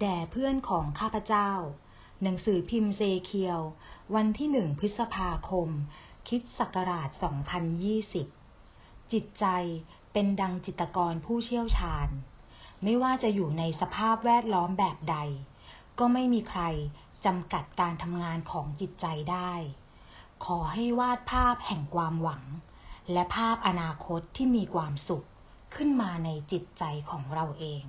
แด่เพื่อนของข้าพเจ้า หนังสือพิมพ์เซเคียว วันที่หนึ่งพฤษภาคม คิดศักราช 2020 จิตใจเป็นดังจิตกรผู้เชี่ยวชาญ ไม่ว่าจะอยู่ในสภาพแวดล้อมแบบใด ก็ไม่มีใครจำกัดการทำงานของจิตใจได้ ขอให้วาดภาพแห่งความหวัง และภาพอนาคตที่มีความสุขขึ้นมาในจิตใจของเราเอง